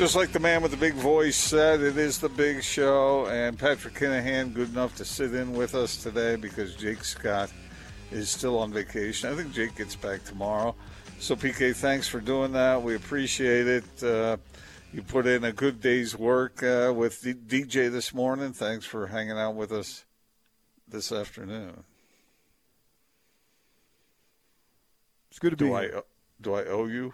Just like the man with the big voice said, it is the big show, and Patrick Kinahan good enough to sit in with us today because Jake Scott is still on vacation. I think Jake gets back tomorrow. So, PK, thanks for doing that. We appreciate it. Uh, you put in a good day's work uh, with D- DJ this morning. Thanks for hanging out with us this afternoon. It's good to do be I, here. Do I owe you?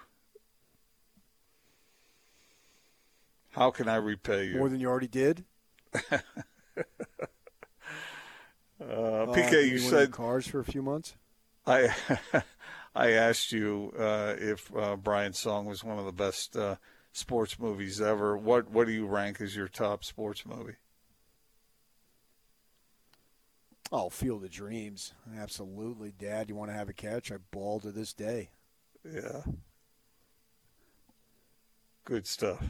How can I repay you? More than you already did? uh, Uh, PK, you you said cars for a few months. I I asked you uh, if uh, Brian Song was one of the best uh, sports movies ever. What what do you rank as your top sports movie? Oh, Field of Dreams, absolutely, Dad. You want to have a catch? I ball to this day. Yeah, good stuff.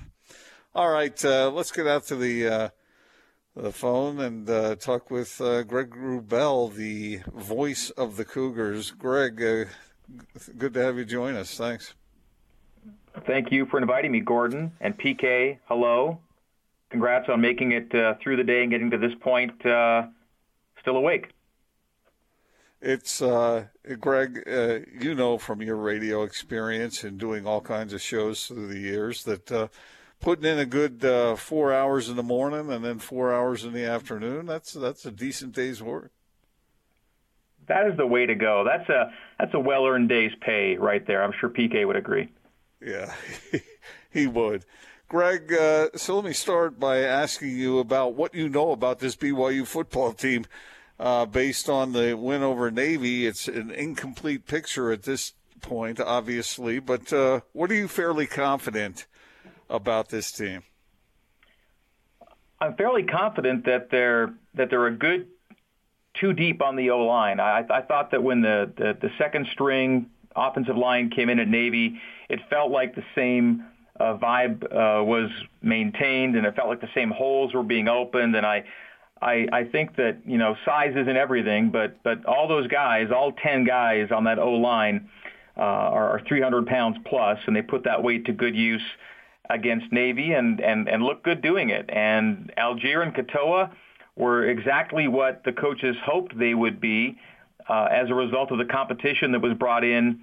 All right, uh, let's get out to the uh, the phone and uh, talk with uh, Greg Wrubell, the voice of the Cougars. Greg, uh, good to have you join us. Thanks. Thank you for inviting me, Gordon and PK. Hello, congrats on making it uh, through the day and getting to this point. Uh, still awake. It's uh, Greg. Uh, you know from your radio experience and doing all kinds of shows through the years that uh, putting in a good uh, four hours in the morning and then four hours in the afternoon. That's that's a decent day's work. That is the way to go. That's a that's a well earned day's pay right there. I'm sure PK would agree. Yeah, he would. Greg, uh, so let me start by asking you about what you know about this BYU football team. Uh, based on the win over Navy, it's an incomplete picture at this point, obviously. But uh, what are you fairly confident about this team? I'm fairly confident that they're that they're a good two deep on the O line. I, I thought that when the, the the second string offensive line came in at Navy, it felt like the same uh, vibe uh, was maintained, and it felt like the same holes were being opened. And I, I, I think that you know size isn't everything, but but all those guys, all ten guys on that O line, uh, are, are 300 pounds plus, and they put that weight to good use against Navy, and and and look good doing it. And Allgeier and Katoa were exactly what the coaches hoped they would be uh, as a result of the competition that was brought in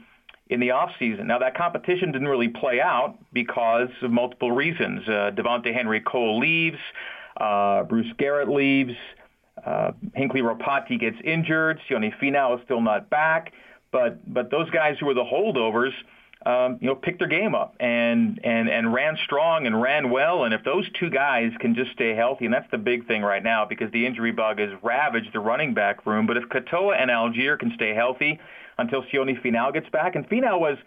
in the off season. Now that competition didn't really play out because of multiple reasons. Uh, Devontae Henry Cole leaves, uh, Bruce Garrett leaves, uh, Hinckley Ropati gets injured, Sione Finau is still not back, but but those guys who were the holdovers. Um, you know, picked their game up and, and, and ran strong and ran well. And if those two guys can just stay healthy, and that's the big thing right now because the injury bug has ravaged the running back room. But if Katoa and Allgeier can stay healthy until Sione Finau gets back, and Finau was,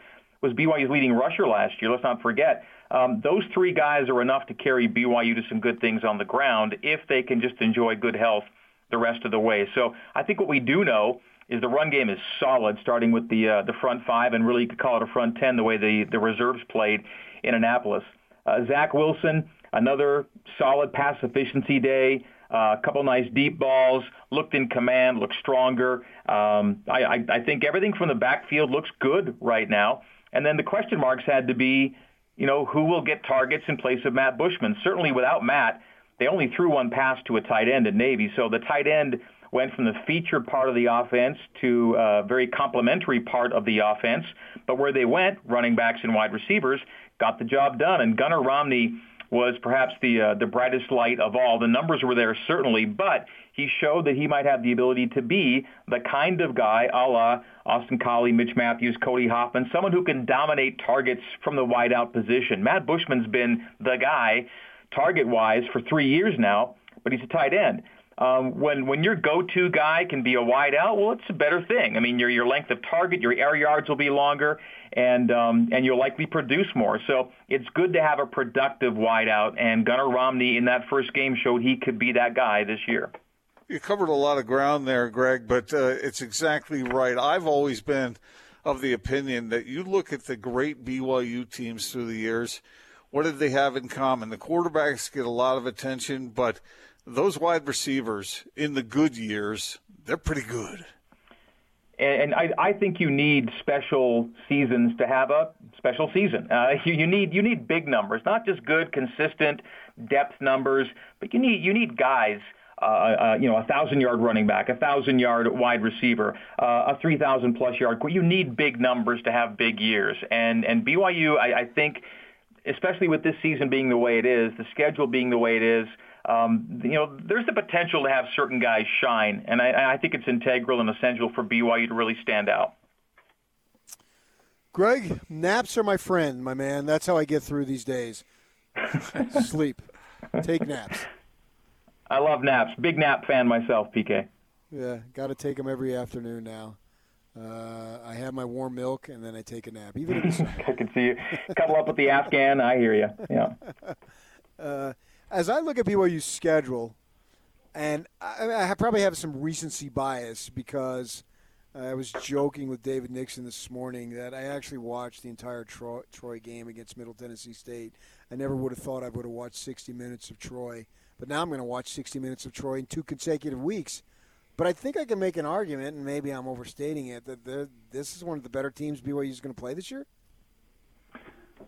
was BYU's leading rusher last year, let's not forget. Um, those three guys are enough to carry BYU to some good things on the ground if they can just enjoy good health the rest of the way. So I think what we do know is the run game is solid, starting with the uh, the front five, and really you could call it a front ten the way the the reserves played in Annapolis. Uh, Zach Wilson, another solid pass efficiency day. Uh, a couple nice deep balls, looked in command, looked stronger. Um, I, I, I think everything from the backfield looks good right now. And then the question marks had to be, you know, who will get targets in place of Matt Bushman? Certainly without Matt, they only threw one pass to a tight end at Navy. So the tight end went from the featured part of the offense to a very complementary part of the offense. But where they went, running backs and wide receivers, got the job done. And Gunnar Romney was perhaps the uh, the brightest light of all. The numbers were there certainly, but he showed that he might have the ability to be the kind of guy, a la Austin Collie, Mitch Mathews, Cody Hoffman, someone who can dominate targets from the wideout position. Matt Bushman's been the guy target-wise for three years now, but he's a tight end. Um, when when your go-to guy can be a wide out, well, it's a better thing. I mean, your your length of target, your air yards will be longer, and um, and you'll likely produce more. So it's good to have a productive wide out. And Gunnar Romney in that first game showed he could be that guy this year. You covered a lot of ground there, Greg, but uh, it's exactly right. I've always been of the opinion that you look at the great BYU teams through the years. What did they have in common? The quarterbacks get a lot of attention, but those wide receivers in the good years, they're pretty good. And I, I think you need special seasons to have a special season. Uh, you, you need you need big numbers, not just good, consistent depth numbers, but you need you need guys uh, uh, you know, a thousand yard running back, a thousand yard wide receiver, uh, a three thousand plus yard. You need big numbers to have big years, and and BYU, I, I think, especially with this season being the way it is, the schedule being the way it is. Um, you know, there's the potential to have certain guys shine, and I, I think it's integral and essential for BYU to really stand out. Greg, naps are my friend, my man. That's how I get through these days. Sleep. Take naps. I love naps. Big nap fan myself, PK. Yeah, got to take them every afternoon now. Uh, I have my warm milk and then I take a nap. Even I can see you cuddle up with the Afghan. I hear you. Yeah. Uh, as I look at BYU's schedule, and I, I probably have some recency bias because I was joking with David Nixon this morning that I actually watched the entire Troy, Troy game against Middle Tennessee State. I never would have thought I would have watched 60 minutes of Troy. But now I'm going to watch 60 minutes of Troy in two consecutive weeks. But I think I can make an argument, and maybe I'm overstating it, that this is one of the better teams BYU is going to play this year.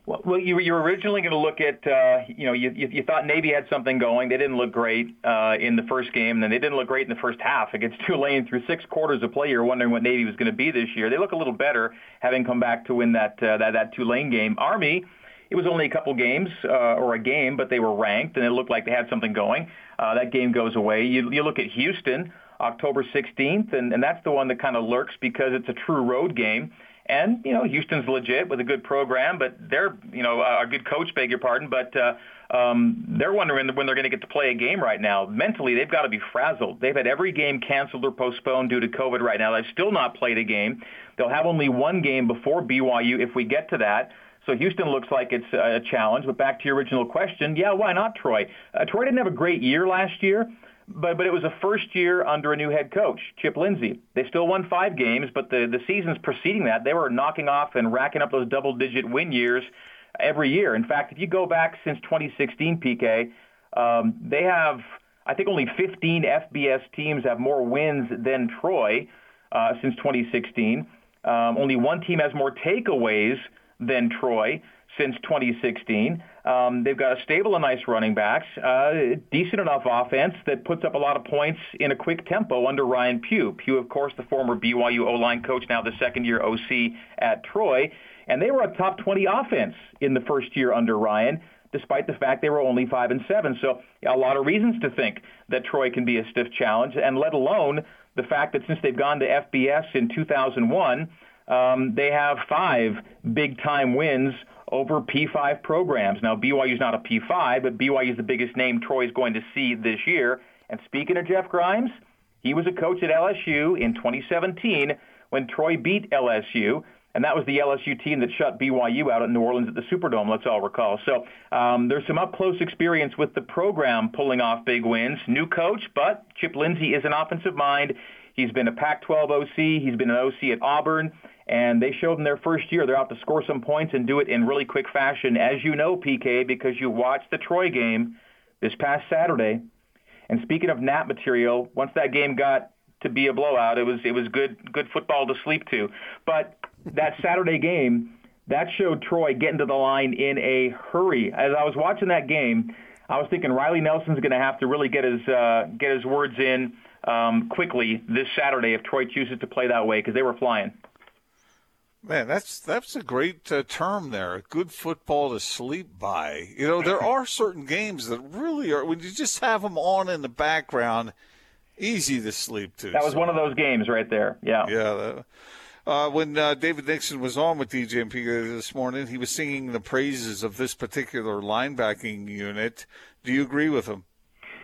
Well, you, you were originally going to look at, uh, you know, you, you thought Navy had something going. They didn't look great uh, in the first game, and then they didn't look great in the first half against Tulane through six quarters of play. You're wondering what Navy was going to be this year. They look a little better, having come back to win that uh, that, that Tulane game. Army it was only a couple games uh, or a game, but they were ranked, and it looked like they had something going. Uh, that game goes away. You, you look at Houston, October 16th, and, and that's the one that kind of lurks because it's a true road game. And you know, Houston's legit with a good program, but they're you know a good coach, beg your pardon, but uh, um, they're wondering when they're going to get to play a game right now. Mentally, they've got to be frazzled. They've had every game canceled or postponed due to COVID right now. They've still not played a game. They'll have only one game before BYU if we get to that. So Houston looks like it's a challenge. But back to your original question, yeah, why not Troy? Uh, Troy didn't have a great year last year, but but it was a first year under a new head coach, Chip Lindsey. They still won five games, but the the seasons preceding that, they were knocking off and racking up those double-digit win years every year. In fact, if you go back since 2016, PK, um, they have I think only 15 FBS teams have more wins than Troy uh, since 2016. Um, only one team has more takeaways than Troy since 2016. Um, they've got a stable and nice running backs, uh, decent enough offense that puts up a lot of points in a quick tempo under Ryan Pugh. Pugh, of course, the former BYU O-line coach, now the second-year OC at Troy, and they were a top 20 offense in the first year under Ryan. Despite the fact they were only five and seven, so a lot of reasons to think that Troy can be a stiff challenge, and let alone the fact that since they've gone to FBS in 2001, um, they have five big time wins over P5 programs. Now, BYU is not a P5, but BYU is the biggest name Troy is going to see this year. And speaking of Jeff Grimes, he was a coach at LSU in 2017 when Troy beat LSU. And that was the LSU team that shut BYU out at New Orleans at the Superdome, let's all recall. So um, there's some up close experience with the program pulling off big wins. New coach, but Chip Lindsey is an offensive mind. He's been a Pac 12 OC, he's been an OC at Auburn and they showed in their first year they're out to score some points and do it in really quick fashion, as you know, PK, because you watched the Troy game this past Saturday. And speaking of nap material, once that game got to be a blowout, it was it was good good football to sleep to. But that Saturday game, that showed Troy getting to the line in a hurry. As I was watching that game, I was thinking Riley Nelson's going to have to really get his uh, get his words in um, quickly this Saturday if Troy chooses to play that way because they were flying. Man, that's that's a great uh, term there. Good football to sleep by. You know, there are certain games that really are when you just have them on in the background, easy to sleep to. That was so, one of those games right there. Yeah. Yeah. Uh, when uh, David Nixon was on with DJ and this morning, he was singing the praises of this particular linebacking unit. Do you agree with him?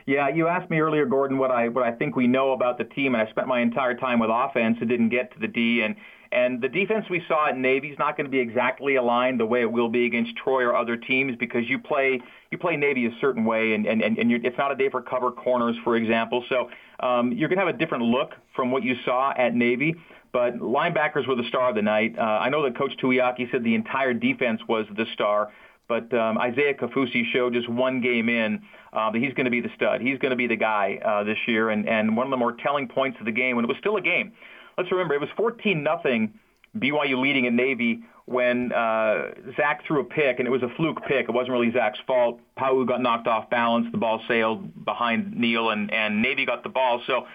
Yeah, you asked me earlier, Gordon, what I what I think we know about the team, and I spent my entire time with offense and didn't get to the D. And and the defense we saw at Navy is not going to be exactly aligned the way it will be against Troy or other teams because you play you play Navy a certain way, and and and it's not a day for cover corners, for example. So um, you're going to have a different look from what you saw at Navy. But linebackers were the star of the night. Uh, I know that Coach Tuiaki said the entire defense was the star. But um, Isaiah Kaufusi showed just one game in uh, that he's going to be the stud. He's going to be the guy uh, this year. And, and one of the more telling points of the game, when it was still a game, let's remember it was 14 nothing BYU leading in Navy when uh, Zach threw a pick, and it was a fluke pick. It wasn't really Zach's fault. Pau got knocked off balance. The ball sailed behind Neil, and, and Navy got the ball. So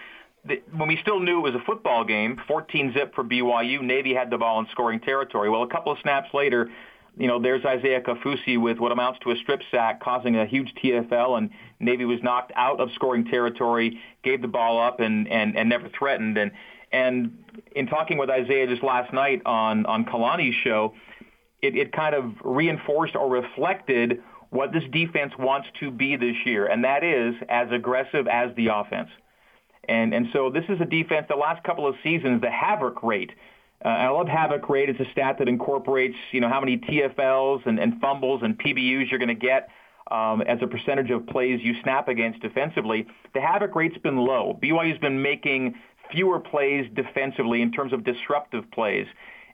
the, when we still knew it was a football game, 14 zip for BYU, Navy had the ball in scoring territory. Well, a couple of snaps later, you know, there's Isaiah Kaufusi with what amounts to a strip sack, causing a huge TFL, and Navy was knocked out of scoring territory, gave the ball up, and and, and never threatened. And and in talking with Isaiah just last night on on Kalani's show, it, it kind of reinforced or reflected what this defense wants to be this year, and that is as aggressive as the offense. And and so this is a defense. The last couple of seasons, the havoc rate uh, I love Havoc rate. It's a stat that incorporates, you know, how many TFLs and, and fumbles and PBUs you're going to get um, as a percentage of plays you snap against defensively. The Havoc rate's been low. BYU's been making fewer plays defensively in terms of disruptive plays.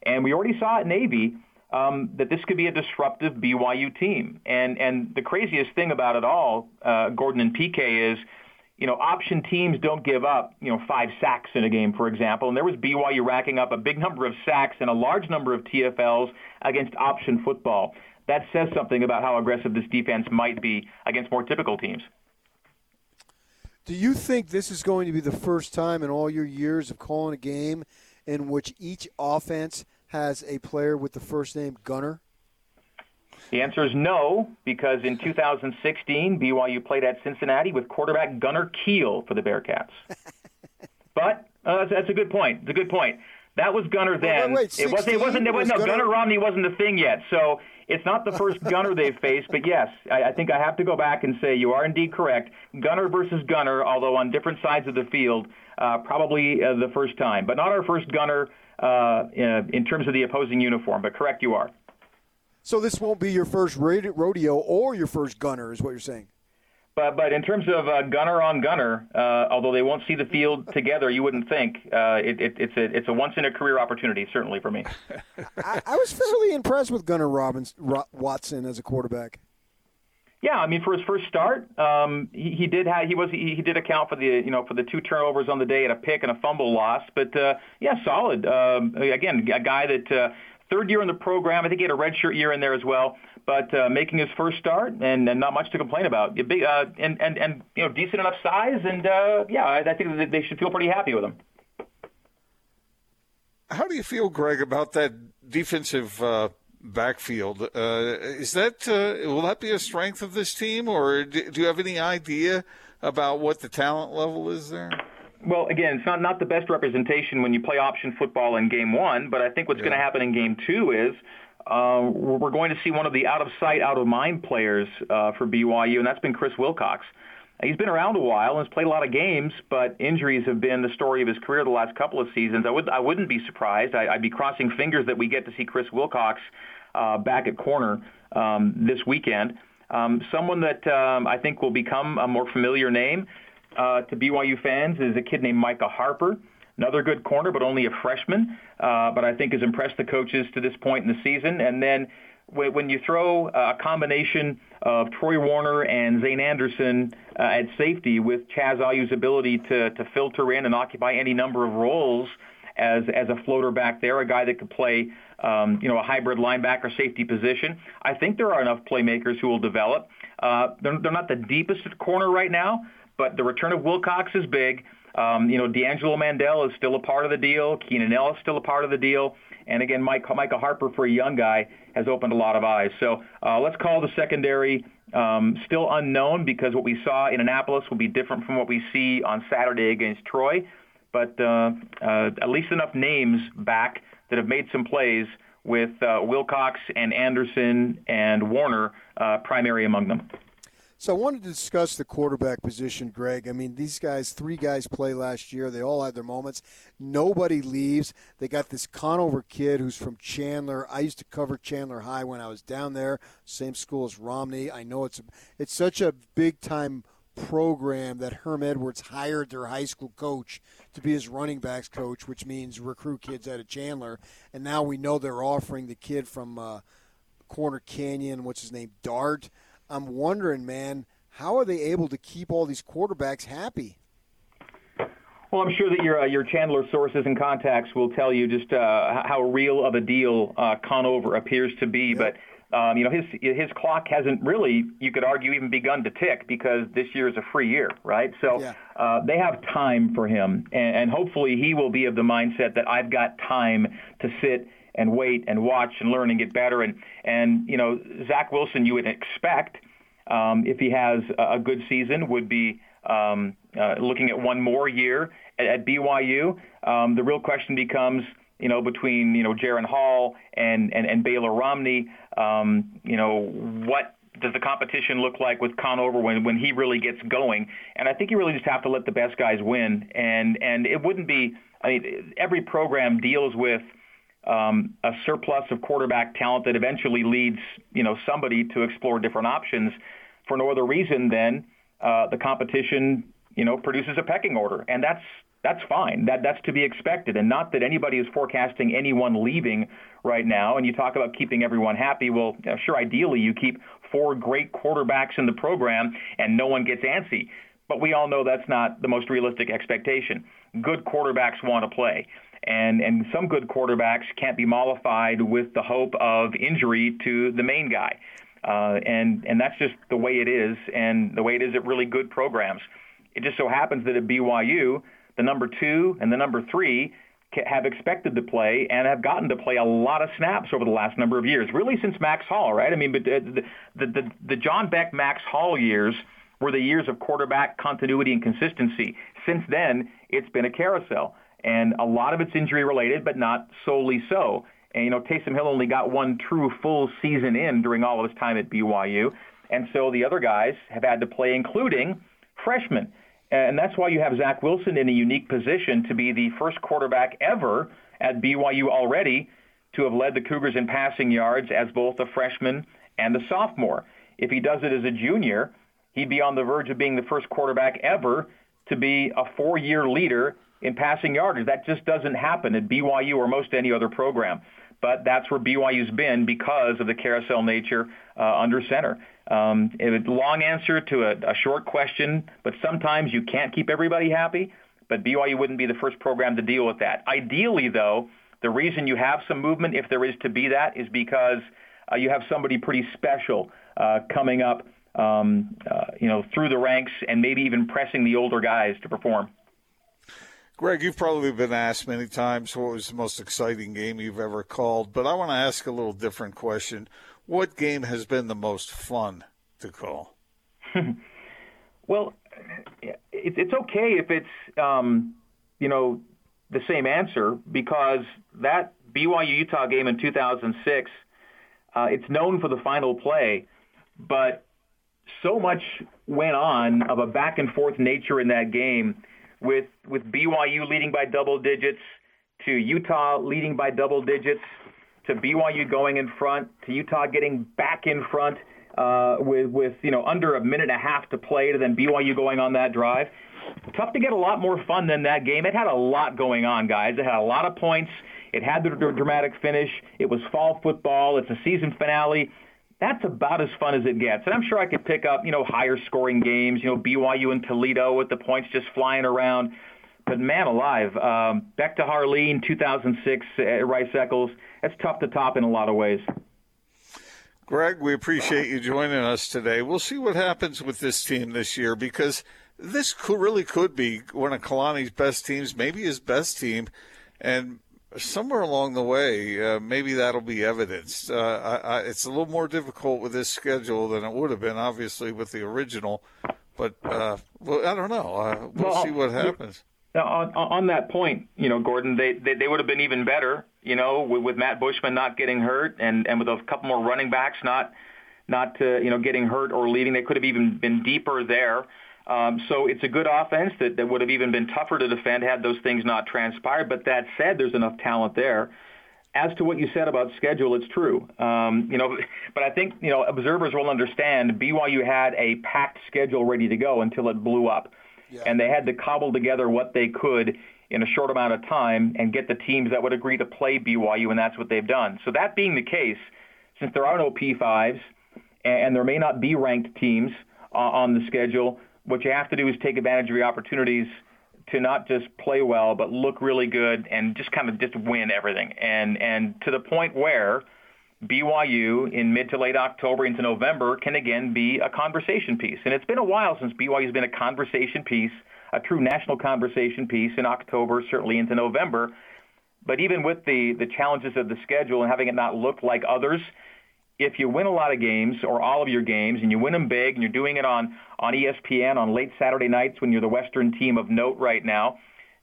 And we already saw at Navy um, that this could be a disruptive BYU team. And, and the craziest thing about it all, uh, Gordon and PK, is – you know, option teams don't give up, you know, five sacks in a game, for example. And there was BYU racking up a big number of sacks and a large number of TFLs against option football. That says something about how aggressive this defense might be against more typical teams. Do you think this is going to be the first time in all your years of calling a game in which each offense has a player with the first name Gunner? The answer is no, because in 2016, BYU played at Cincinnati with quarterback Gunnar Kiel for the Bearcats. but uh, that's, that's, a good point. It's a good point. That was Gunner then. Wait, wait, it wasn't. It wasn't. It wasn't no, Gunner? Gunnar Romney wasn't a thing yet. So it's not the first Gunner they've faced. But yes, I, I think I have to go back and say you are indeed correct. Gunner versus Gunner, although on different sides of the field, uh, probably uh, the first time, but not our first Gunner uh, in, in terms of the opposing uniform. But correct, you are. So this won't be your first rodeo or your first gunner, is what you're saying. But but in terms of uh, gunner on gunner, uh, although they won't see the field together, you wouldn't think uh, it, it, it's a it's a once in a career opportunity, certainly for me. I, I, was fairly impressed with Gunnar Robbins Watson as a quarterback. Yeah, I mean, for his first start, um, he, he did have he was he, he did account for the you know for the two turnovers on the day and a pick and a fumble loss, but uh, yeah, solid. Um, again, a guy that uh, Third year in the program. I think he had a redshirt year in there as well. But uh, making his first start and, and not much to complain about. Big, uh, and, and, and you know decent enough size. And uh, yeah, I, I think they should feel pretty happy with him. How do you feel, Greg, about that defensive uh, backfield? Uh, is that uh, will that be a strength of this team, or do, do you have any idea about what the talent level is there? Well, again, it's not, not the best representation when you play option football in game one, but I think what's yeah. going to happen in game two is uh, we're going to see one of the out of sight, out of mind players uh, for BYU, and that's been Chris Wilcox. He's been around a while and has played a lot of games, but injuries have been the story of his career the last couple of seasons. I would I wouldn't be surprised. I, I'd be crossing fingers that we get to see Chris Wilcox uh, back at corner um, this weekend. Um, someone that um, I think will become a more familiar name uh, to BYU fans is a kid named Micah Harper. Another good corner, but only a freshman, uh, but I think has impressed the coaches to this point in the season. And then when you throw a combination of Troy Warner and Zane Anderson uh, at safety with Chaz Ayu's ability to, to filter in and occupy any number of roles as, as a floater back there, a guy that could play um, you know, a hybrid linebacker safety position. I think there are enough playmakers who will develop. Uh, they're, they're not the deepest corner right now, but the return of Wilcox is big. Um, you know, D'Angelo Mandell is still a part of the deal. Keenan Ellis is still a part of the deal. And again, Mike, Micah Harper, for a young guy, has opened a lot of eyes. So uh, let's call the secondary um, still unknown because what we saw in Annapolis will be different from what we see on Saturday against Troy. But uh, uh, at least enough names back that have made some plays with uh, Wilcox and Anderson and Warner uh, primary among them. So I wanted to discuss the quarterback position, Greg. I mean, these guys, three guys play last year. They all had their moments. Nobody leaves. They got this Conover kid who's from Chandler. I used to cover Chandler High when I was down there, same school as Romney. I know it's it's such a big time program that Herm Edwards hired their high school coach to be his running backs coach, which means recruit kids out of Chandler. And now we know they're offering the kid from uh, Corner Canyon, what's his name, Dart. I'm wondering, man, how are they able to keep all these quarterbacks happy? Well, I'm sure that your uh, your Chandler sources and contacts will tell you just uh, how real of a deal uh, Conover appears to be, yep. but. Um, you know, his his clock hasn't really, you could argue, even begun to tick because this year is a free year, right? So yeah. uh, they have time for him, and, and hopefully he will be of the mindset that I've got time to sit and wait and watch and learn and get better. And and you know, Zach Wilson, you would expect um, if he has a good season, would be um, uh, looking at one more year at, at BYU. Um, the real question becomes you know, between, you know, Jaren Hall and, and, and Baylor Romney, um, you know, what does the competition look like with Conover when, when he really gets going? And I think you really just have to let the best guys win. And, and it wouldn't be, I mean, every program deals with um, a surplus of quarterback talent that eventually leads, you know, somebody to explore different options for no other reason than uh, the competition, you know, produces a pecking order. And that's, that's fine. That that's to be expected, and not that anybody is forecasting anyone leaving right now. And you talk about keeping everyone happy. Well, sure, ideally you keep four great quarterbacks in the program, and no one gets antsy. But we all know that's not the most realistic expectation. Good quarterbacks want to play. And, and some good quarterbacks can't be mollified with the hope of injury to the main guy. Uh, and, and that's just the way it is, and the way it is at really good programs. It just so happens that at BYU, the number two and the number three have expected to play and have gotten to play a lot of snaps over the last number of years, really since Max Hall, right? I mean, but the, the, the, the John Beck, Max Hall years were the years of quarterback continuity and consistency. Since then, it's been a carousel. And a lot of it's injury related, but not solely so. And, you know, Taysom Hill only got one true full season in during all of his time at BYU. And so the other guys have had to play, including freshmen. And that's why you have Zach Wilson in a unique position to be the first quarterback ever at BYU already to have led the Cougars in passing yards as both a freshman and a sophomore. If he does it as a junior, he'd be on the verge of being the first quarterback ever to be a four-year leader in passing yardage. That just doesn't happen at BYU or most any other program. But that's where BYU's been because of the carousel nature uh, under center. Um, a long answer to a, a short question, but sometimes you can't keep everybody happy. But BYU wouldn't be the first program to deal with that. Ideally, though, the reason you have some movement, if there is to be that, is because uh, you have somebody pretty special uh, coming up, um, uh, you know, through the ranks and maybe even pressing the older guys to perform. Greg, you've probably been asked many times what was the most exciting game you've ever called, but I want to ask a little different question. What game has been the most fun to call? well, it's okay if it's um, you know the same answer because that BYU Utah game in 2006, uh, it's known for the final play, but so much went on of a back and forth nature in that game, with with BYU leading by double digits, to Utah leading by double digits, to BYU going in front, to Utah getting back in front uh, with with you know under a minute and a half to play, to then BYU going on that drive. Tough to get a lot more fun than that game. It had a lot going on, guys. It had a lot of points. It had the dramatic finish. It was fall football. It's a season finale. That's about as fun as it gets. And I'm sure I could pick up, you know, higher scoring games, you know, BYU and Toledo with the points just flying around. But man alive, um, Beck to Harline, 2006, at Rice Eccles, that's tough to top in a lot of ways. Greg, we appreciate you joining us today. We'll see what happens with this team this year because this could, really could be one of Kalani's best teams, maybe his best team, and somewhere along the way, uh, maybe that'll be evidenced. Uh, I, I, it's a little more difficult with this schedule than it would have been, obviously, with the original. But uh, well, I don't know. Uh, we'll, well, see what happens. On, on that point, you know, Gordon, they, they, they would have been even better you know, with, with Matt Bushman not getting hurt and, and with a couple more running backs not not to, you know, getting hurt or leaving. They could have even been deeper there. Um, so it's a good offense that, that would have even been tougher to defend had those things not transpired. But that said, there's enough talent there. As to what you said about schedule, it's true. Um, you know, but I think you know observers will understand BYU had a packed schedule ready to go until it blew up, yeah. and they had to cobble together what they could in a short amount of time and get the teams that would agree to play BYU, and that's what they've done. So that being the case, since there are no P5s and there may not be ranked teams uh, on the schedule, what you have to do is take advantage of your opportunities to not just play well, but look really good and just kind of just win everything. And and to the point where BYU in mid to late October into November can again be a conversation piece. And it's been a while since BYU's been a conversation piece, a true national conversation piece in October, certainly into November. But even with the the challenges of the schedule and having it not look like others, if you win a lot of games or all of your games and you win them big and you're doing it on, on ESPN on late Saturday nights when you're the Western team of note right now,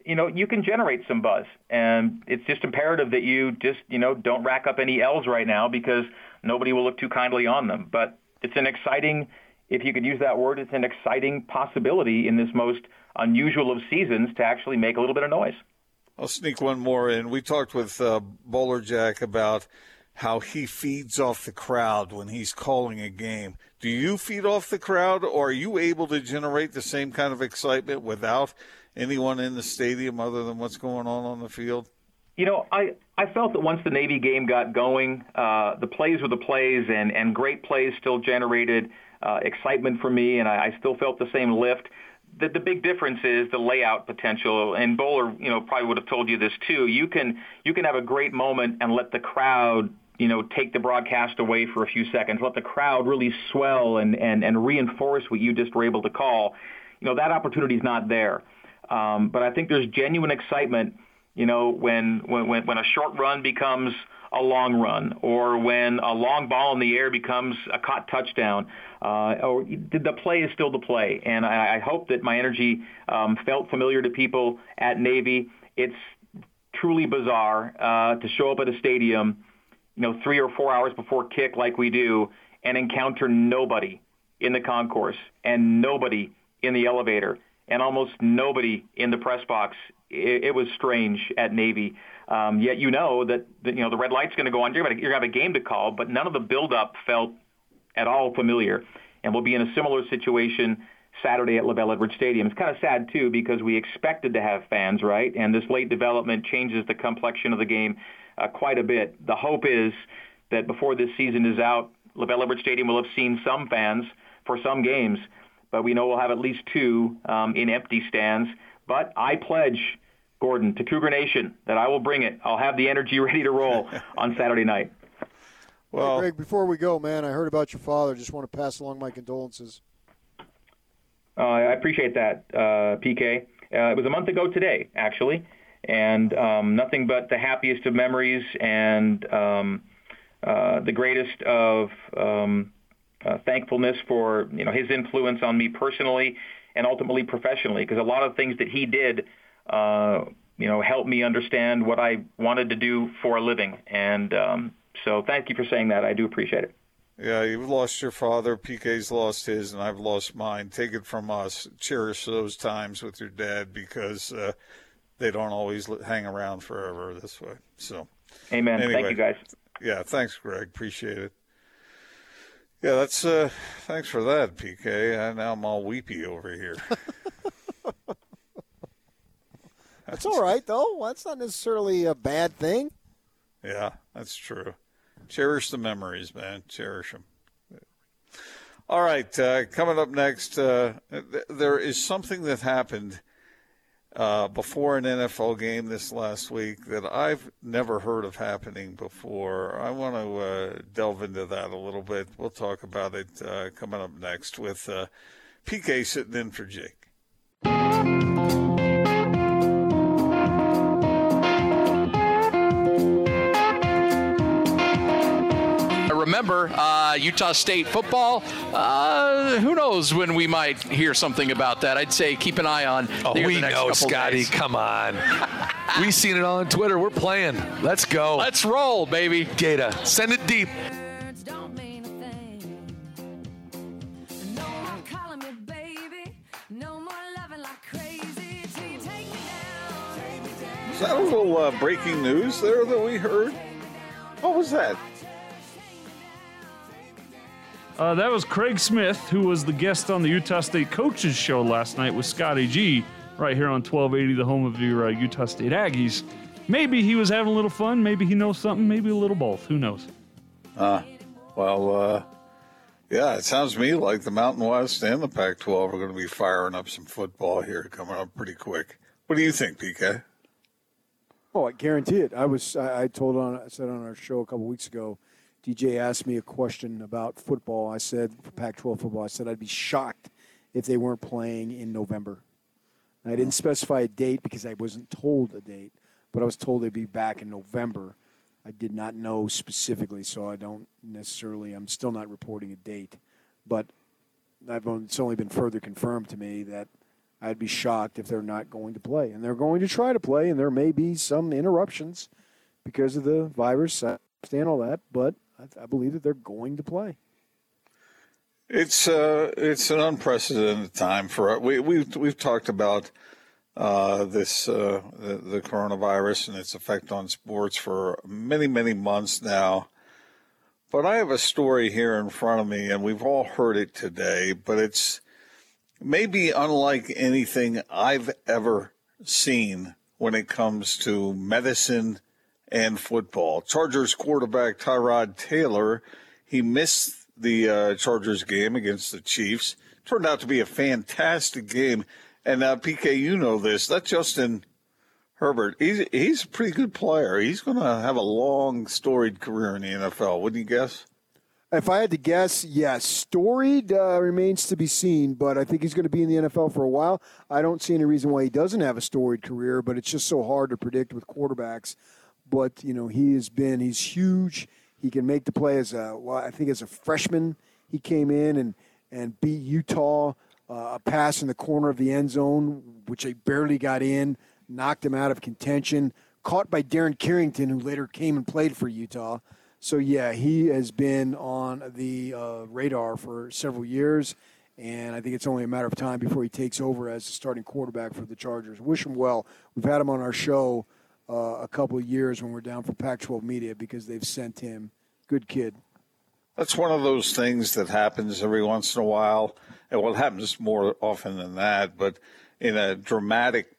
you know, you can generate some buzz. And it's just imperative that you just, you know, don't rack up any L's right now because nobody will look too kindly on them. But it's an exciting, if you could use that word, it's an exciting possibility in this most unusual of seasons to actually make a little bit of noise. I'll sneak one more in. We talked with uh, Bolerjack about – how he feeds off the crowd when he's calling a game. Do you feed off the crowd, or are you able to generate the same kind of excitement without anyone in the stadium other than what's going on on the field? You know, I, I felt that once the Navy game got going, uh, the plays were the plays, and, and great plays still generated uh, excitement for me, and I, I still felt the same lift. The, the big difference is the layout potential, and Bowler, you know, probably would have told you this too. You can you can have a great moment and let the crowd you know, take the broadcast away for a few seconds, let the crowd really swell and, and, and reinforce what you just were able to call, you know, that opportunity is not there. Um, but I think there's genuine excitement, you know, when, when, when a short run becomes a long run or when a long ball in the air becomes a caught touchdown uh, or the play is still the play. And I, I hope that my energy um, felt familiar to people at Navy. It's truly bizarre uh, to show up at a stadium you know, three or four hours before kick like we do and encounter nobody in the concourse and nobody in the elevator and almost nobody in the press box. It, it was strange at Navy. Um, yet you know that, that you know the red light's going to go on. You're going to have a game to call, but none of the buildup felt at all familiar. And we'll be in a similar situation Saturday at LaVell Edwards Stadium. It's kind of sad too because we expected to have fans, right? And this late development changes the complexion of the game uh, quite a bit. The hope is that before this season is out, LaVell Edwards Stadium will have seen some fans for some games, but we know we'll have at least two um, in empty stands. But I pledge, Gordon, to Cougar Nation that I will bring it. I'll have the energy ready to roll on Saturday night. Well, hey, Greg, before we go, man, I heard about your father. Just want to pass along my condolences. Uh, I appreciate that, uh, PK. Uh, it was a month ago today, actually and um, nothing but the happiest of memories and um, uh, the greatest of um, thankfulness for you know his influence on me personally and ultimately professionally because a lot of things that he did uh, you know helped me understand what I wanted to do for a living and um, so thank you for saying that I do appreciate it. Yeah, you've lost your father. PK's lost his, and I've lost mine. Take it from us. Cherish those times with your dad because uh, they don't always hang around forever this way. So, amen. Anyway, Thank you, guys. Yeah, thanks, Greg. Appreciate it. Yeah, that's uh thanks for that, PK. I, now I'm all weepy over here. that's all right, though. That's not necessarily a bad thing. Yeah, that's true. Cherish the memories, man. Cherish them. All right, uh, coming up next, uh, th- there is something that happened uh, before an NFL game this last week that I've never heard of happening before. I want to uh, delve into that a little bit. We'll talk about it uh, coming up next with uh, PK sitting in for Jake. remember uh, Utah State football. Uh, who knows when we might hear something about that? I'd say keep an eye on. Oh, we know, Scotty. Days. Come on. we seen it on Twitter. We're playing. Let's go. Let's roll, baby. Gata, send it deep. Is that a little uh, breaking news there that we heard? What was that? Uh, that was Craig Smith, who was the guest on the Utah State Coaches Show last night with Scotty G, right here on 1280, the home of your uh, Utah State Aggies. Maybe he was having a little fun. Maybe he knows something. Maybe a little both. Who knows? Uh, well, uh, yeah, it sounds to me like the Mountain West and the Pac 12 are going to be firing up some football here coming up pretty quick. What do you think, PK? Oh, I guarantee it. I was I, I told on I said on our show a couple weeks ago. DJ asked me a question about football. I said for Pac-12 football. I said I'd be shocked if they weren't playing in November. And I didn't specify a date because I wasn't told a date, but I was told they'd be back in November. I did not know specifically, so I don't necessarily. I'm still not reporting a date, but I've only, it's only been further confirmed to me that I'd be shocked if they're not going to play, and they're going to try to play, and there may be some interruptions because of the virus. I understand all that, but I, I believe that they're going to play. It's uh, it's an unprecedented time for we we've we've talked about uh, this uh, the, the coronavirus and its effect on sports for many many months now. But I have a story here in front of me, and we've all heard it today. But it's maybe unlike anything I've ever seen when it comes to medicine and football. Chargers quarterback Tyrod Taylor, he missed the uh, Chargers game against the Chiefs. Turned out to be a fantastic game. And uh, PK, you know this. That Justin Herbert, he's he's a pretty good player. He's going to have a long, storied career in the NFL. Wouldn't you guess? If I had to guess, yes, storied uh, remains to be seen, but I think he's going to be in the NFL for a while. I don't see any reason why he doesn't have a storied career, but it's just so hard to predict with quarterbacks. But you know, he has been he's huge. He can make the play as a well, I think as a freshman he came in and and beat Utah uh, a pass in the corner of the end zone, which they barely got in, knocked him out of contention. Caught by Darren Carrington, who later came and played for Utah. So yeah, he has been on the uh, radar for several years, and I think it's only a matter of time before he takes over as the starting quarterback for the Chargers. Wish him well. We've had him on our show uh, a couple of years when we're down for Pac-12 media because they've sent him. Good kid. That's one of those things that happens every once in a while. And well, happens more often than that, but in a dramatic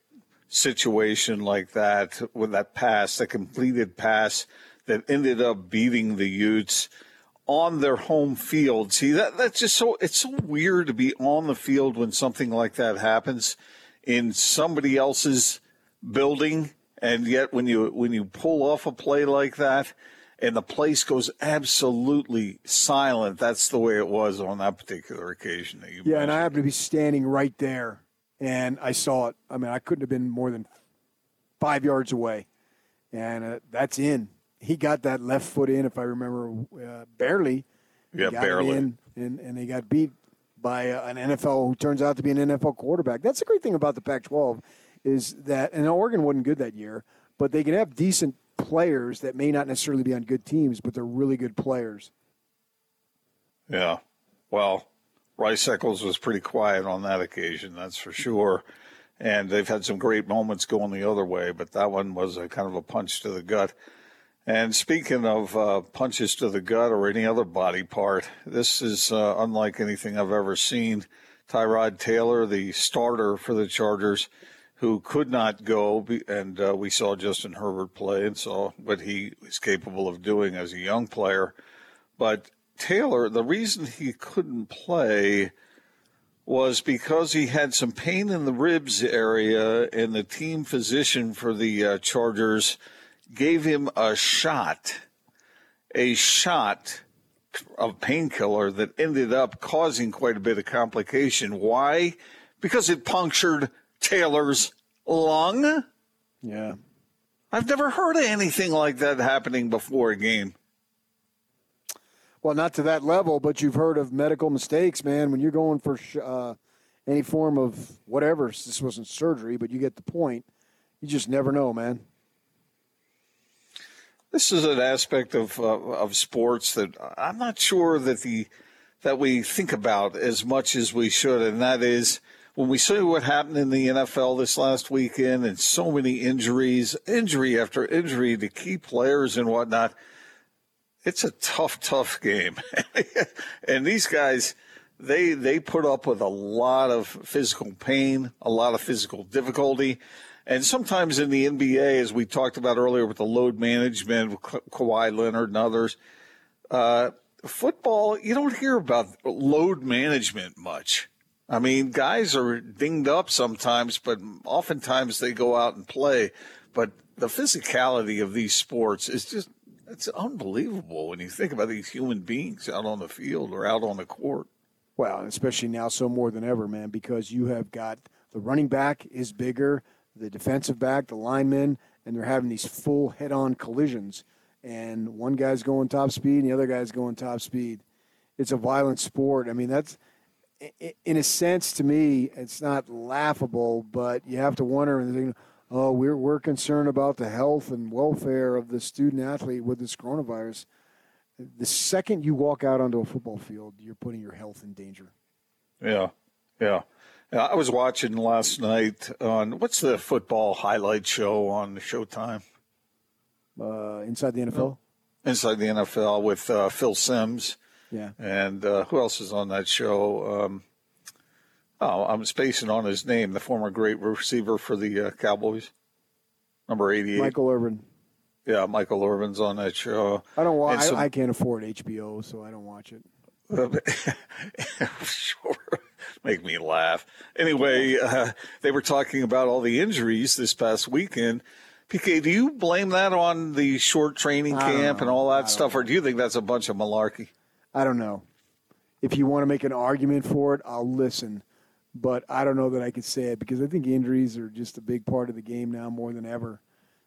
situation like that, with that pass, the completed pass that ended up beating the Utes on their home field. See, that that's just so it's so weird to be on the field when something like that happens in somebody else's building and yet when you when you pull off a play like that and the place goes absolutely silent, that's the way it was on that particular occasion that you Yeah, mentioned. and I happened to be standing right there, and I saw it. I mean, I couldn't have been more than five yards away, and uh, that's in. He got that left foot in, if I remember, uh, barely. Yeah, barely. in, and, and they got beat by uh, an NFL who turns out to be an NFL quarterback. That's the great thing about the Pac-12 is that, and Oregon wasn't good that year, but they can have decent players that may not necessarily be on good teams, but they're really good players. Yeah. Well, Rice Eccles was pretty quiet on that occasion, that's for sure. And they've had some great moments going the other way, but that one was a kind of a punch to the gut. And speaking of uh, punches to the gut or any other body part, this is uh, unlike anything I've ever seen. Tyrod Taylor, the starter for the Chargers, who could not go, and uh, we saw Justin Herbert play and saw what he was capable of doing as a young player. But Taylor, the reason he couldn't play was because he had some pain in the ribs area, and the team physician for the uh, Chargers gave him a shot, a shot of painkiller that ended up causing quite a bit of complication. Why? Because it punctured Taylor's lung. Yeah. I've never heard of anything like that happening before a game. Well, not to that level, but you've heard of medical mistakes, man. When you're going for sh- uh, any form of whatever, this wasn't surgery, but you get the point. You just never know, man. This is an aspect of uh, of sports that I'm not sure that the that we think about as much as we should, and that is when we see what happened in the NFL this last weekend and so many injuries, injury after injury to key players and whatnot, it's a tough, tough game. and these guys, they they put up with a lot of physical pain, a lot of physical difficulty. And sometimes in the NBA, as we talked about earlier with the load management, with Ka- Kawhi Leonard and others, uh, football, you don't hear about load management much. I mean, guys are dinged up sometimes, but oftentimes they go out and play. But the physicality of these sports is just it's unbelievable when you think about these human beings out on the field or out on the court. Well, especially now, so more than ever, man, because you have got the running back is bigger, the defensive back, the lineman, and they're having these full head on collisions. And one guy's going top speed and the other guy's going top speed. It's a violent sport. I mean, that's, in a sense, to me, it's not laughable, but you have to wonder oh, we're, we're concerned about the health and welfare of the student athlete with this coronavirus. The second you walk out onto a football field, you're putting your health in danger. Yeah, yeah. Yeah, I was watching last night on what's the football highlight show on Showtime Uh, inside the NFL? inside the NFL with uh, Phil Simms Yeah. and uh, who else is on that show? Um, oh, I'm spacing on his name. The former great receiver for the uh, Cowboys, number 88. Michael Irvin. Yeah, Michael Irvin's on that show. I don't watch. Some- I, I can't afford HBO, so I don't watch it. sure. Make me laugh. Anyway, uh, they were talking about all the injuries this past weekend. PK, do you blame that on the short training camp and all that stuff, or do you think that's a bunch of malarkey? I don't know. If you want to make an argument for it, I'll listen. But I don't know that I could say it because I think injuries are just a big part of the game now more than ever.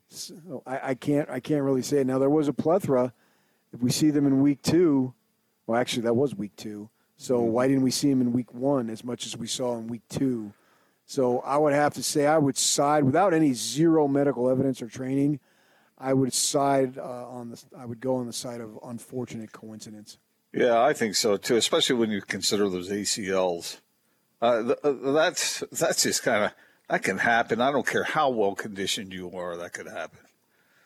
So I, I can't. I can't really say it. Now there was a plethora. If we see them in week two, well, actually that was week two. So why didn't we see them in week one as much as we saw in week two? So I would have to say I would side without any zero medical evidence or training. I would side uh, on the. I would go on the side of unfortunate coincidence. Yeah, I think so too, especially when you consider those ACLs. Uh, th- uh, that's that's just kind of that can happen. I don't care how well conditioned you are, that could happen.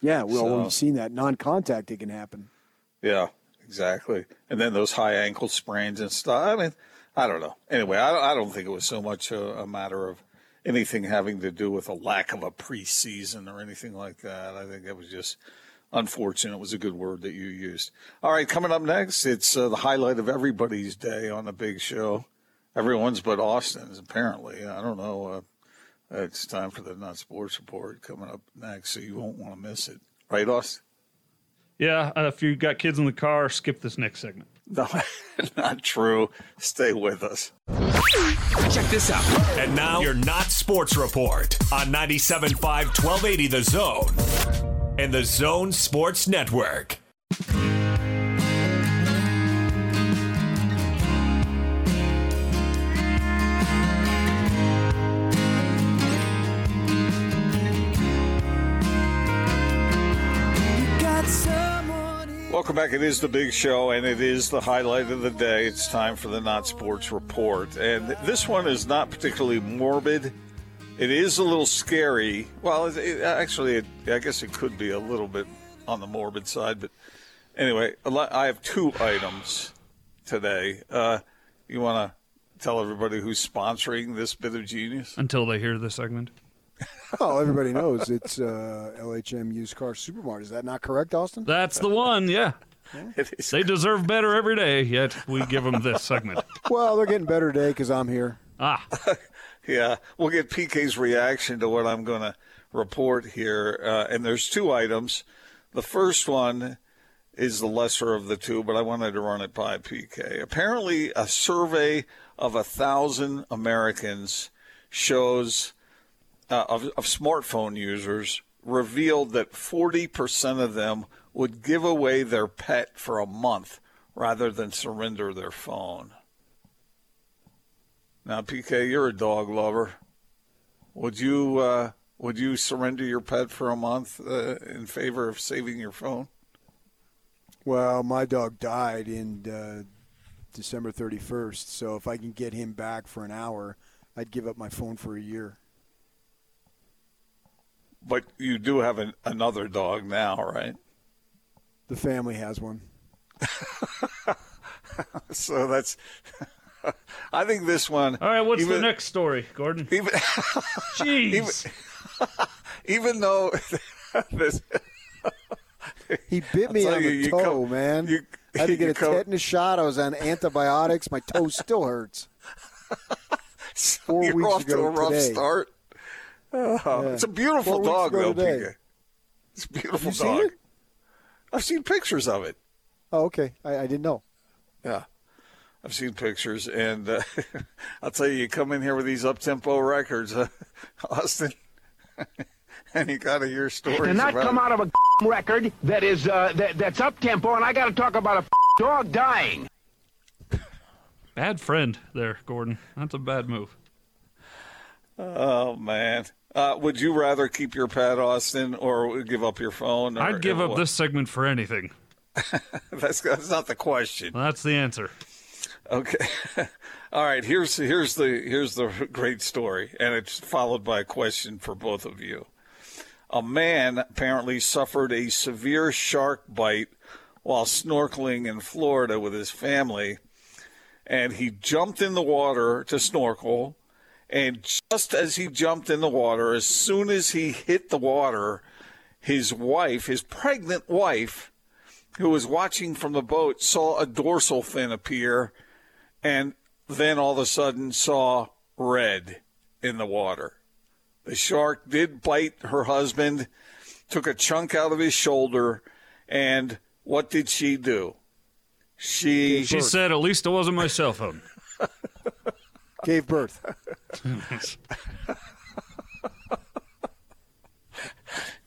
Yeah, well, So- we've seen that non-contact. It can happen. Yeah, exactly. And then those high ankle sprains and stuff. I mean, I don't know. Anyway, I, I don't think it was so much a, a matter of anything having to do with a lack of a preseason or anything like that. I think it was just unfortunate. was a good word that you used. All right, coming up next, it's uh, the highlight of everybody's day on the big show. Everyone's but Austin's, apparently. I don't know. Uh, it's time for the Not Sports Report coming up next, so you won't want to miss it. Right, Austin? Yeah, uh, if you got kids in the car, skip this next segment. No, not true. Stay with us. Check this out. And now, your Not Sports Report on 97.5 1280 The Zone and The Zone Sports Network. Welcome back. It is the big show, and it is the highlight of the day. It's time for the Not Sports Report. And this one is not particularly morbid. It is a little scary. Well, it, it, actually, it, I guess it could be a little bit on the morbid side. But anyway, lot- I have two items today. Uh, you want to tell everybody who's sponsoring this bit of genius? Until they hear this segment. Oh, everybody knows it's uh, LHM Used Car Supermart. Is that not correct, Austin? That's the one, yeah. It is. They deserve better every day, yet we give them this segment. Well, they're getting better today because I'm here. Ah, Yeah, we'll get PK's reaction to what I'm going to report here. Uh, and there's two items. The first one is the lesser of the two, but I wanted to run it by PK. Apparently, a survey of a thousand Americans shows uh, of, of smartphone users revealed that 40% of them would give away their pet for a month rather than surrender their phone. Now, PK, you're a dog lover. Would you uh, would you surrender your pet for a month uh, in favor of saving your phone? Well, my dog died in uh, December 31st, so if I can get him back for an hour, I'd give up my phone for a year. But you do have an, another dog now, right? The family has one. So that's. I think this one. All right, what's even, the next story, Gordon? Even, Jeez. even though this, He bit me on tell the you, you toe, come- man. you- I had to get a come- tetanus shot. I was on antibiotics. My toe still hurts. Four you're weeks off to a rough today. start. Oh, Yeah. It's a beautiful Four dog, though, today. PK. It's a beautiful You seen dog. it? I've seen pictures of it. Oh, okay. I, I didn't know. Yeah. I've seen pictures, and uh, I'll tell you, you come in here with these up tempo records, uh, Austin, and you got to hear stories. to not about come it. out of a record that is uh, that, that's up tempo, and I got to talk about a dog dying. Bad friend there, Gordon. That's a bad move. Oh man, uh, would you rather keep your pet, Austin, or give up your phone? Or, I'd give up what? this segment for anything. That's that's not the question. Well, that's the answer. Okay. All right. Here's here's the here's the great story, and it's followed by a question for both of you. A man apparently suffered a severe shark bite while snorkeling in Florida with his family, and he jumped in the water to snorkel. And just as he jumped in the water, as soon as he hit the water, his wife, his pregnant wife, who was watching from the boat, saw a dorsal fin appear and then all of a sudden saw red in the water. The shark did bite her husband, took a chunk out of his shoulder, and what did she do? She She said, at least it wasn't my cell phone. Gave birth.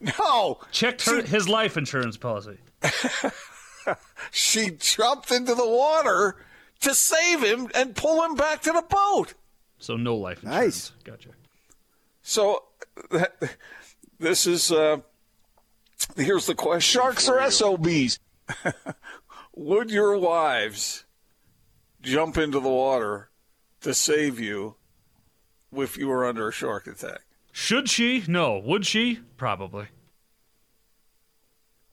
no, Checked her, his life insurance policy. she jumped into the water to save him and pull him back to the boat. So no life insurance. Nice. Gotcha. So that, this is uh, here's the question: Sharks for are. SOBs. Would your wives jump into the water to save you if you were under a shark attack? Should she? No. Would she? Probably.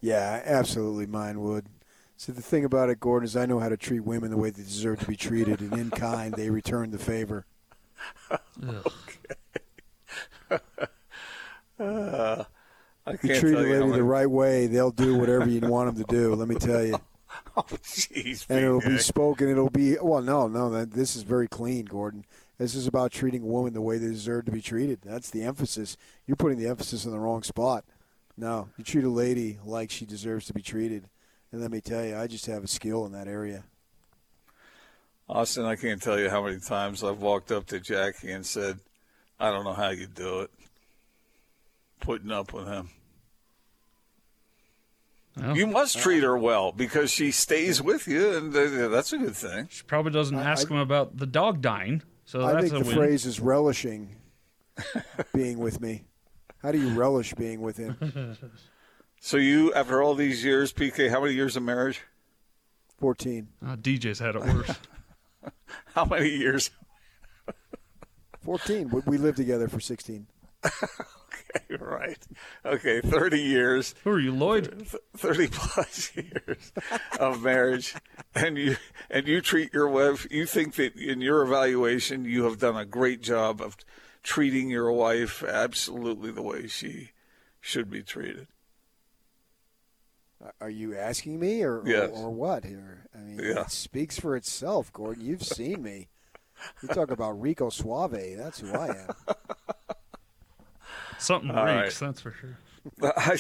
Yeah, absolutely mine would. See, the thing about it, Gordon, is I know how to treat women the way they deserve to be treated, and in kind, they return the favor. Uh, I You treat a tell you how lady the right way, they'll do whatever you want them to do. Let me tell you. Oh, jeez, and it'll be spoken. It'll be well. No, no. This is very clean, Gordon. This is about treating a woman the way they deserve to be treated. That's the emphasis. You're putting the emphasis in the wrong spot. No, you treat a lady like she deserves to be treated. And let me tell you, I just have a skill in that area. Austin, I can't tell you how many times I've walked up to Jackie and said, "I don't know how you do it." Putting up with him. Well, You must treat her well because she stays with you, and uh, that's a good thing. She probably doesn't ask him about the dog dying. So I that's think a the win. phrase is relishing being with me. How do you relish being with him? So you, after all these years, PK, how many years of marriage? 14. Uh, oh, DJ's had it worse. How many years? 14. We- We lived together for 16. Okay, right. Okay, 30 years, Who are you, Lloyd? 30 plus years of marriage, and you and you treat your wife. You think that in your evaluation, you have done a great job of treating your wife absolutely the way she should be treated. Are you asking me or, Yes. or, or what here? I mean, Yeah. it speaks for itself, Gordon. You've seen me. You talk about Rico Suave. That's who I am. Something All reeks, right. that's for sure. I,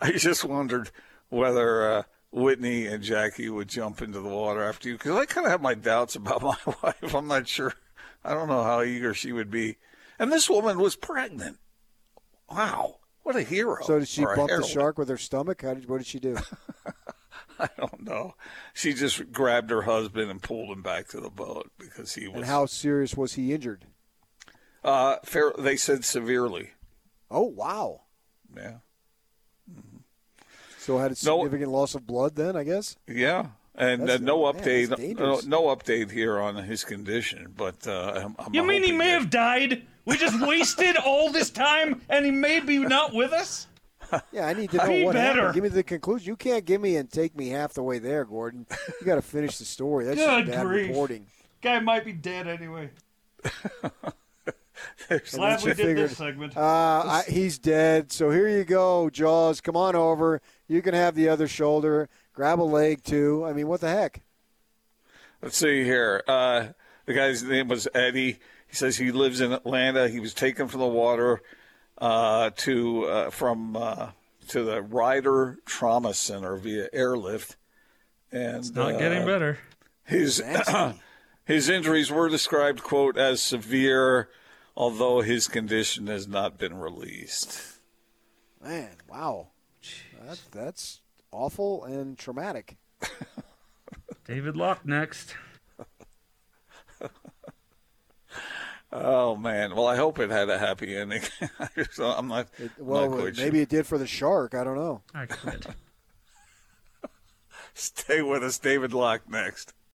I just wondered whether uh, Whitney and Jackie would jump into the water after you, because I kind of have my doubts about my wife. I'm not sure. I don't know how eager she would be. And this woman was pregnant. Wow, what a hero! So did she bump the shark with her stomach? How did, what did she do? I don't know. She just grabbed her husband and pulled him back to the boat because he was. And how serious was he injured? Uh, fair, they said severely. Oh, wow. Yeah. So had a No- significant loss of blood then, I guess? Yeah, And uh, no man, update, that's no, no update here on his condition. But uh, I'm, I'm You mean he may that- have died? We just wasted all this time and he may be not with us? Yeah, I need to know Be what better. happened. Give me the conclusion. You can't give me and take me half the way there, Gordon. You got to finish the story. That's Good just bad grief. reporting. Guy might be dead anyway. And Glad we you did figured, this segment. Uh, I, he's dead. So here you go, Jaws. Come on over. You can have the other shoulder. Grab a leg too. I mean, what the heck? Let's see here. Uh, the guy's name was Eddie. He says he lives in Atlanta. He was taken from the water uh, to uh, from uh, to the Ryder Trauma Center via airlift, and Not uh, getting better. His his injuries were described, quote, as severe, although his condition has not been released. Man, wow. That, that's awful and traumatic. David Locke next. Oh man! Well, I hope it had a happy ending. so I'm not. It, well, not quite maybe it did for the shark. I don't know. I quit. Stay with us, David Locke. Next.